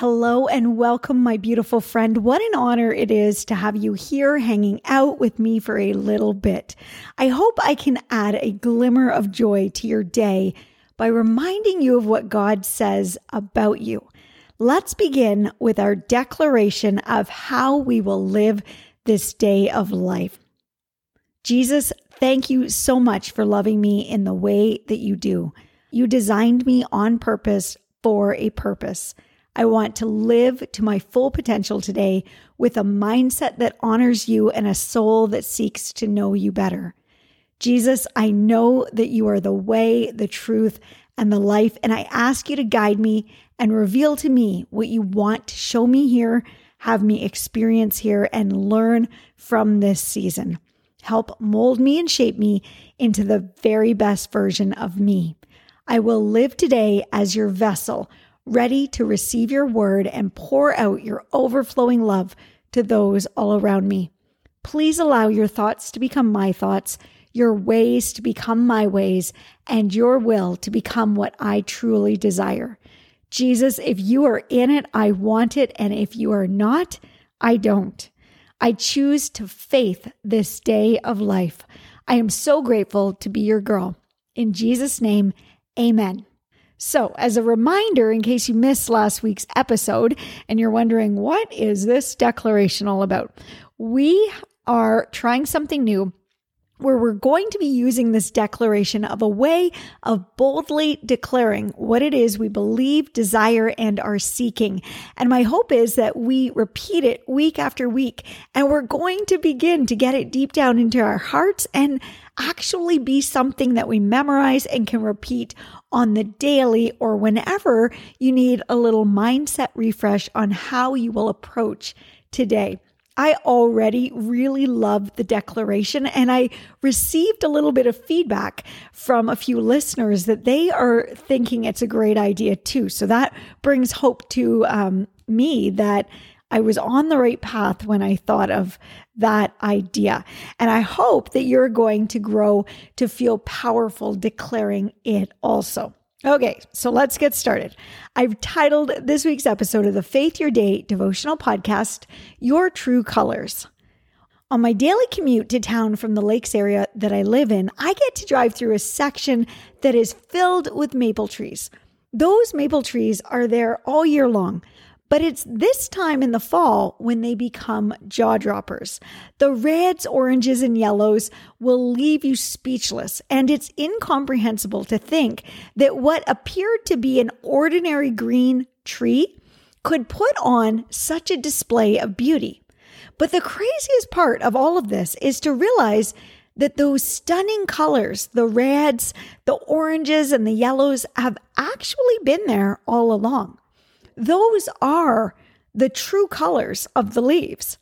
Hello and welcome, my beautiful friend. What an honor it is to have you here hanging out with me for a little bit. I hope I can add a glimmer of joy to your day by reminding you of what God says about you. Let's begin with our declaration of how we will live this day of life. Jesus, thank you so much for loving me in the way that you do. You designed me on purpose for a purpose. I want to live to my full potential today with a mindset that honors you and a soul that seeks to know you better. Jesus, I know that you are the way, the truth, and the life, and I ask you to guide me and reveal to me what you want to show me here, have me experience here, and learn from this season. Help mold me and shape me into the very best version of me. I will live today as your vessel ready to receive your word and pour out your overflowing love to those all around me. Please allow your thoughts to become my thoughts, your ways to become my ways, and your will to become what I truly desire. Jesus, if you are in it, I want it. And if you are not, I don't. I choose to faith this day of life. I am so grateful to be your girl. In Jesus' name, amen. So, as a reminder, in case you missed last week's episode and you're wondering, what is this declaration all about? We are trying something new where we're going to be using this declaration of a way of boldly declaring what it is we believe, desire, and are seeking. And my hope is that we repeat it week after week, and we're going to begin to get it deep down into our hearts and actually be something that we memorize and can repeat on the daily or whenever you need a little mindset refresh on how you will approach today. I already really love the declaration and I received a little bit of feedback from a few listeners that they are thinking it's a great idea too. So that brings hope to um, me that I was on the right path when I thought of that idea. And I hope that you're going to grow to feel powerful declaring it also. Okay, so let's get started. I've titled this week's episode of the Faith Your Day devotional podcast, Your True Colors. On my daily commute to town from the lakes area that I live in, I get to drive through a section that is filled with maple trees. Those maple trees are there all year long, but it's this time in the fall when they become jaw droppers. The reds, oranges, and yellows will leave you speechless, and it's incomprehensible to think that what appeared to be an ordinary green tree could put on such a display of beauty. But the craziest part of all of this is to realize that those stunning colors, the reds, the oranges, and the yellows, have actually been there all along. Those are the true colors of the leaves.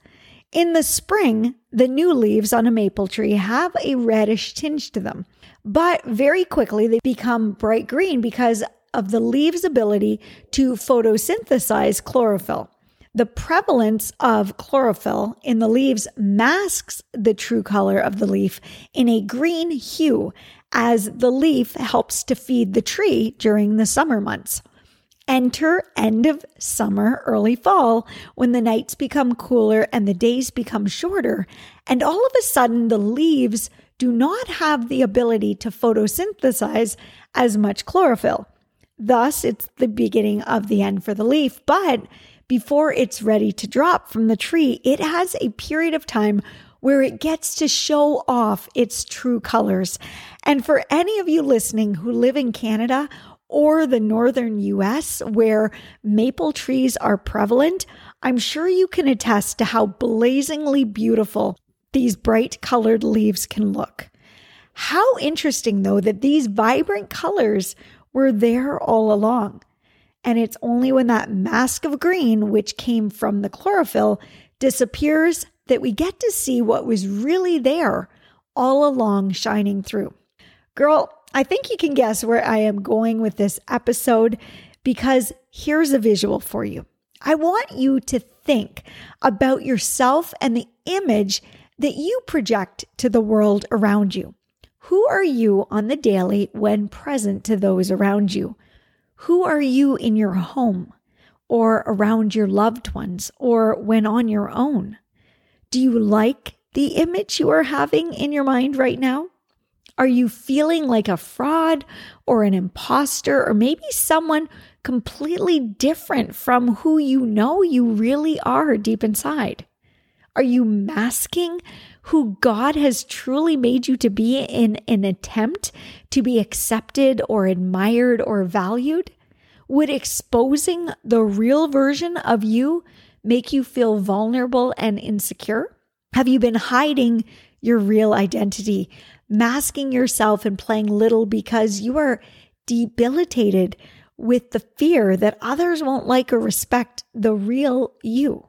In the spring, the new leaves on a maple tree have a reddish tinge to them, but very quickly they become bright green because of the leaves' ability to photosynthesize chlorophyll. The prevalence of chlorophyll in the leaves masks the true color of the leaf in a green hue as the leaf helps to feed the tree during the summer months. Enter end of summer, early fall, when the nights become cooler and the days become shorter, and all of a sudden the leaves do not have the ability to photosynthesize as much chlorophyll. Thus, it's the beginning of the end for the leaf, but before it's ready to drop from the tree, it has a period of time where it gets to show off its true colors. And for any of you listening who live in Canada or the northern US where maple trees are prevalent, I'm sure you can attest to how blazingly beautiful these bright colored leaves can look. How interesting, though, that these vibrant colors were there all along. And it's only when that mask of green, which came from the chlorophyll, disappears that we get to see what was really there all along shining through. Girl, I think you can guess where I am going with this episode because here's a visual for you. I want you to think about yourself and the image that you project to the world around you. Who are you on the daily when present to those around you? Who are you in your home or around your loved ones or when on your own? Do you like the image you are having in your mind right now? Are you feeling like a fraud or an imposter or maybe someone completely different from who you know you really are deep inside? Are you masking who God has truly made you to be in an attempt to be accepted or admired or valued? Would exposing the real version of you make you feel vulnerable and insecure? Have you been hiding your real identity masking yourself and playing little because you are debilitated with the fear that others won't like or respect the real you?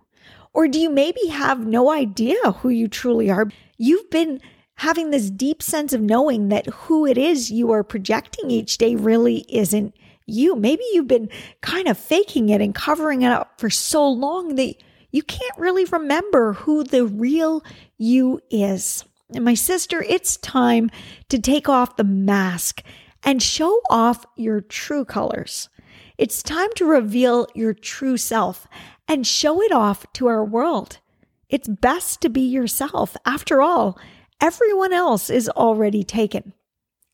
Or do you maybe have no idea who you truly are? You've been having this deep sense of knowing that who it is you are projecting each day really isn't you. Maybe you've been kind of faking it and covering it up for so long that you can't really remember who the real you is. And my sister, it's time to take off the mask and show off your true colors. It's time to reveal your true self and show it off to our world. It's best to be yourself. After all, everyone else is already taken.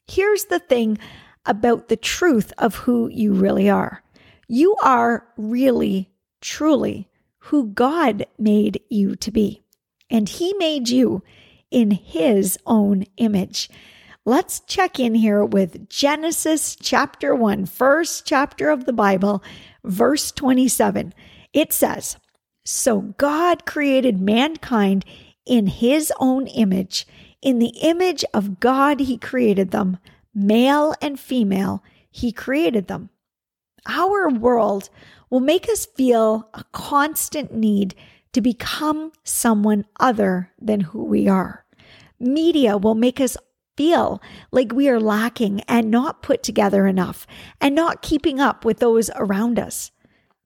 Here's the thing about the truth of who you really are you are really, truly who God made you to be. And He made you in his own image. Let's check in here with Genesis chapter 1, first chapter of the Bible, verse 27. It says, So God created mankind in his own image. In the image of God, he created them. Male and female, he created them. Our world will make us feel a constant need to become someone other than who we are media will make us feel like we are lacking and not put together enough and not keeping up with those around us.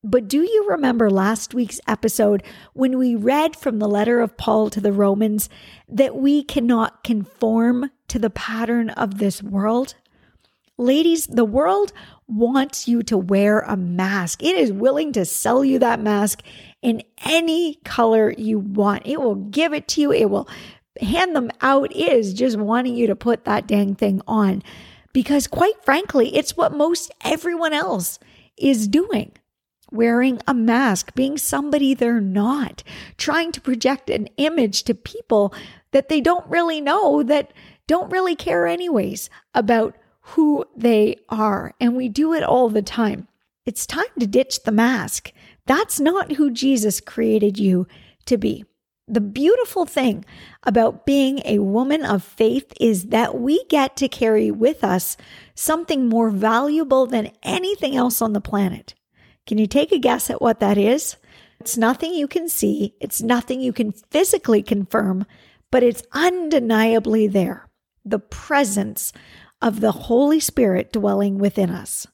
But do you remember last week's episode when we read from the letter of Paul to the Romans that we cannot conform to the pattern of this world? Ladies, the world wants you to wear a mask. It is willing to sell you that mask in any color you want. It will give it to you. It will hand them out is just wanting you to put that dang thing on. Because quite frankly, it's what most everyone else is doing. Wearing a mask, being somebody they're not, trying to project an image to people that they don't really know, that don't really care, anyways, about who they are. And we do it all the time. It's time to ditch the mask. That's not who Jesus created you to be. The beautiful thing about being a woman of faith is that we get to carry with us something more valuable than anything else on the planet. Can you take a guess at what that is? It's nothing you can see, it's nothing you can physically confirm, but it's undeniably there the presence of the Holy Spirit dwelling within us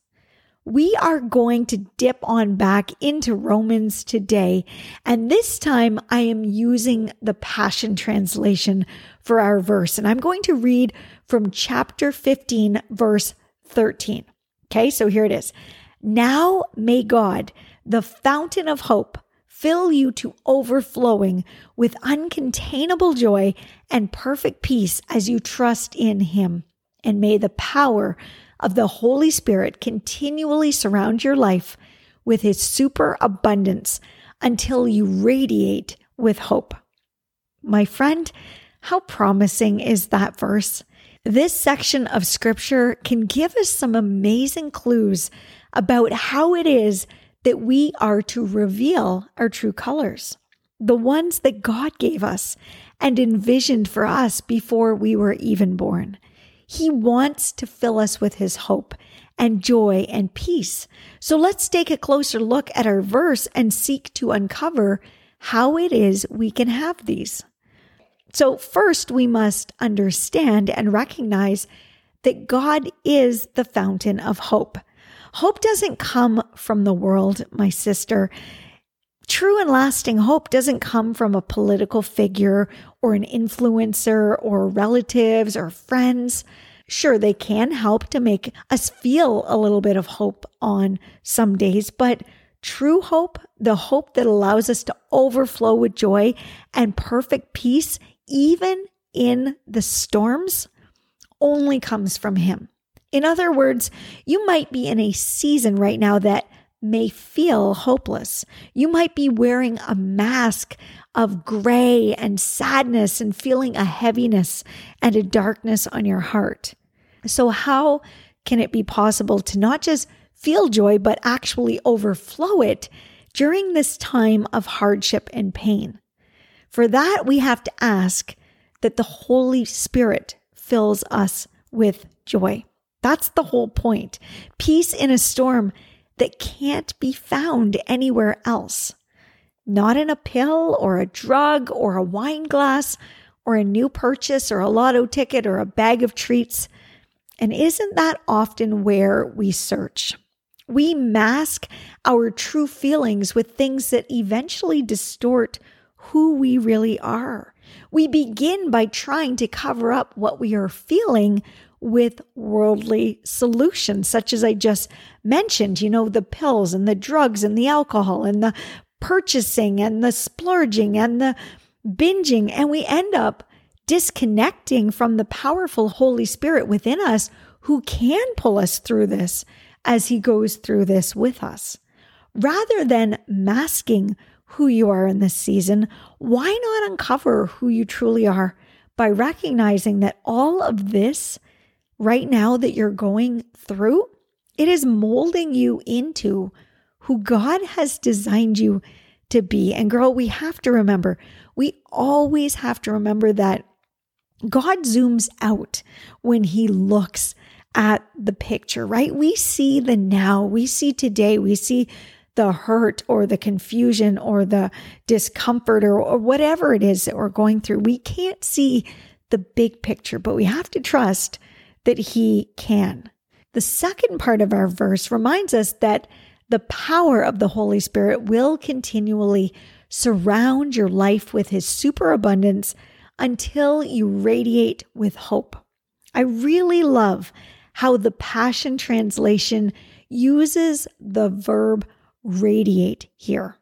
we are going to dip on back into Romans today. And this time I am using the Passion Translation for our verse. And I'm going to read from chapter 15, verse 13. Okay, so here it is. Now may God, the fountain of hope, fill you to overflowing with uncontainable joy and perfect peace as you trust in Him. And may the power of the Holy Spirit continually surround your life with His super abundance until you radiate with hope. My friend, how promising is that verse? This section of scripture can give us some amazing clues about how it is that we are to reveal our true colors, the ones that God gave us and envisioned for us before we were even born. He wants to fill us with his hope and joy and peace. So let's take a closer look at our verse and seek to uncover how it is we can have these. So, first, we must understand and recognize that God is the fountain of hope. Hope doesn't come from the world, my sister. True and lasting hope doesn't come from a political figure or an influencer or relatives or friends. Sure, they can help to make us feel a little bit of hope on some days, but true hope, the hope that allows us to overflow with joy and perfect peace, even in the storms, only comes from Him. In other words, you might be in a season right now that may feel hopeless. You might be wearing a mask of gray and sadness and feeling a heaviness and a darkness on your heart. So, how can it be possible to not just feel joy, but actually overflow it during this time of hardship and pain? For that, we have to ask that the Holy Spirit fills us with joy. That's the whole point. Peace in a storm that can't be found anywhere else. Not in a pill or a drug or a wine glass or a new purchase or a lotto ticket or a bag of treats. And isn't that often where we search? We mask our true feelings with things that eventually distort who we really are. We begin by trying to cover up what we are feeling with worldly solutions, such as I just mentioned, you know, the pills and the drugs and the alcohol and the purchasing and the splurging and the binging. And we end up disconnecting from the powerful Holy Spirit within us who can pull us through this as he goes through this with us. Rather than masking who you are in this season, why not uncover who you truly are by recognizing that all of this right now that you're going through, it is molding you into who God has designed you to be. And girl, we have to remember, we always have to remember that God zooms out when he looks at the picture, right? We see the now, we see today, we see the hurt or the confusion or the discomfort or, or whatever it is that we're going through. We can't see the big picture, but we have to trust that He can. The second part of our verse reminds us that the power of the Holy Spirit will continually surround your life with His superabundance until you radiate with hope. I really love how the Passion Translation uses the verb radiate here.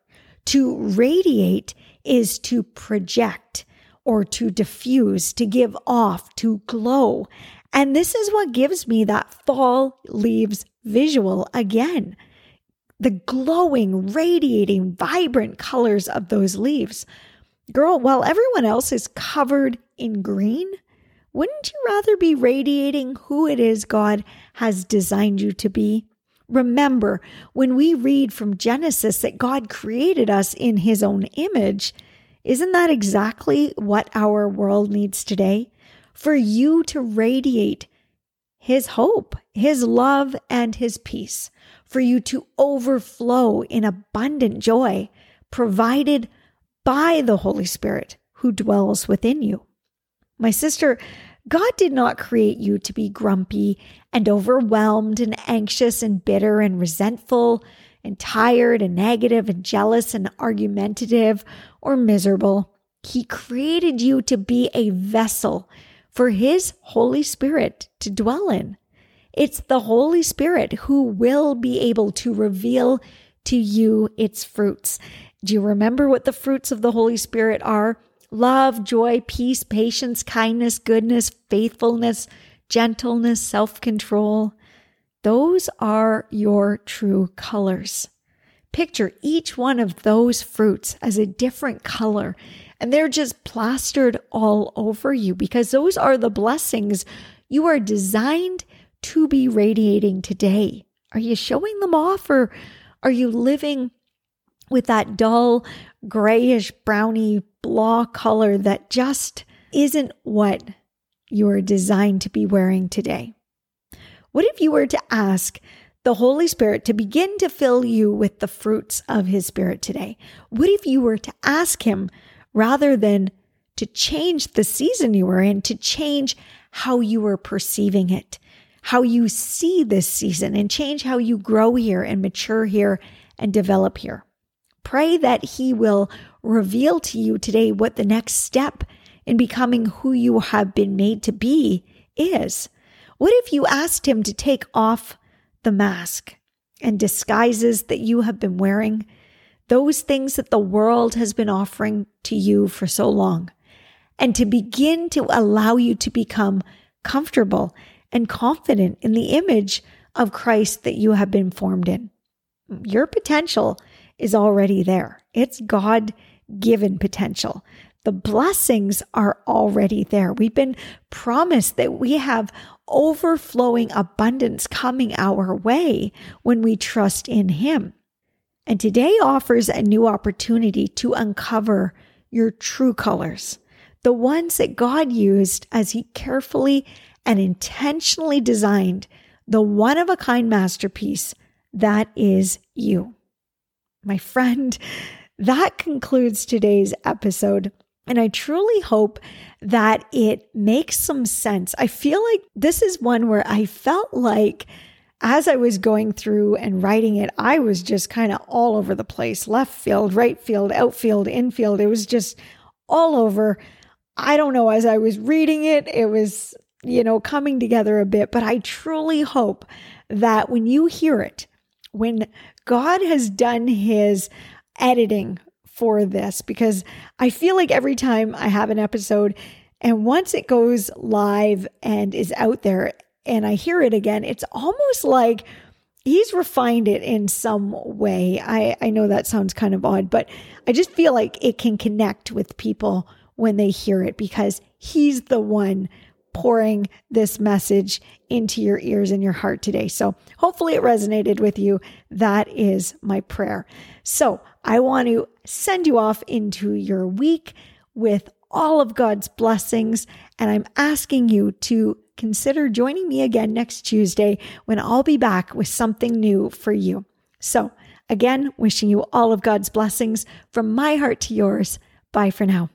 To radiate is to project or to diffuse, to give off, to glow. And this is what gives me that fall leaves visual again. The glowing, radiating, vibrant colors of those leaves. Girl, while everyone else is covered in green, wouldn't you rather be radiating who it is God has designed you to be? Remember, when we read from Genesis that God created us in his own image, isn't that exactly what our world needs today? For you to radiate his hope, his love, and his peace, for you to overflow in abundant joy provided by the Holy Spirit who dwells within you. My sister, God did not create you to be grumpy and overwhelmed and anxious and bitter and resentful and tired and negative and jealous and argumentative or miserable. He created you to be a vessel for His Holy Spirit to dwell in. It's the Holy Spirit who will be able to reveal to you its fruits. Do you remember what the fruits of the Holy Spirit are? Love, joy, peace, patience, kindness, goodness, faithfulness, gentleness, self control. Those are your true colors. Picture each one of those fruits as a different color, and they're just plastered all over you because those are the blessings you are designed to be radiating today. Are you showing them off or are you living with that dull, grayish, browny, blah color that just isn't what you are designed to be wearing today? What if you were to ask the Holy Spirit to begin to fill you with the fruits of His Spirit today? What if you were to ask Him rather than to change the season you were in, to change how you were perceiving it, how you see this season, and change how you grow here and mature here and develop here? Pray that He will reveal to you today what the next step in becoming who you have been made to be is. What if you asked Him to take off the mask and disguises that you have been wearing, those things that the world has been offering to you for so long, and to begin to allow you to become comfortable and confident in the image of Christ that you have been formed in? Your potential is already there. It's God given potential. The blessings are already there. We've been promised that we have overflowing abundance coming our way when we trust in Him. And today offers a new opportunity to uncover your true colors, the ones that God used as He carefully and intentionally designed the one of a kind masterpiece that is you. My friend, that concludes today's episode. And I truly hope that it makes some sense. I feel like this is one where I felt like as I was going through and writing it, I was just kind of all over the place left field, right field, outfield, infield. It was just all over. I don't know. As I was reading it, it was, you know, coming together a bit, but I truly hope that when you hear it, when God has done his editing for this because I feel like every time I have an episode and once it goes live and is out there and I hear it again, it's almost like he's refined it in some way. I, I know that sounds kind of odd, but I just feel like it can connect with people when they hear it because he's the one pouring this message into your ears and your heart today. So hopefully it resonated with you. That is my prayer. So I want to send you off into your week with all of God's blessings. And I'm asking you to consider joining me again next Tuesday when I'll be back with something new for you. So, again, wishing you all of God's blessings from my heart to yours. Bye for now.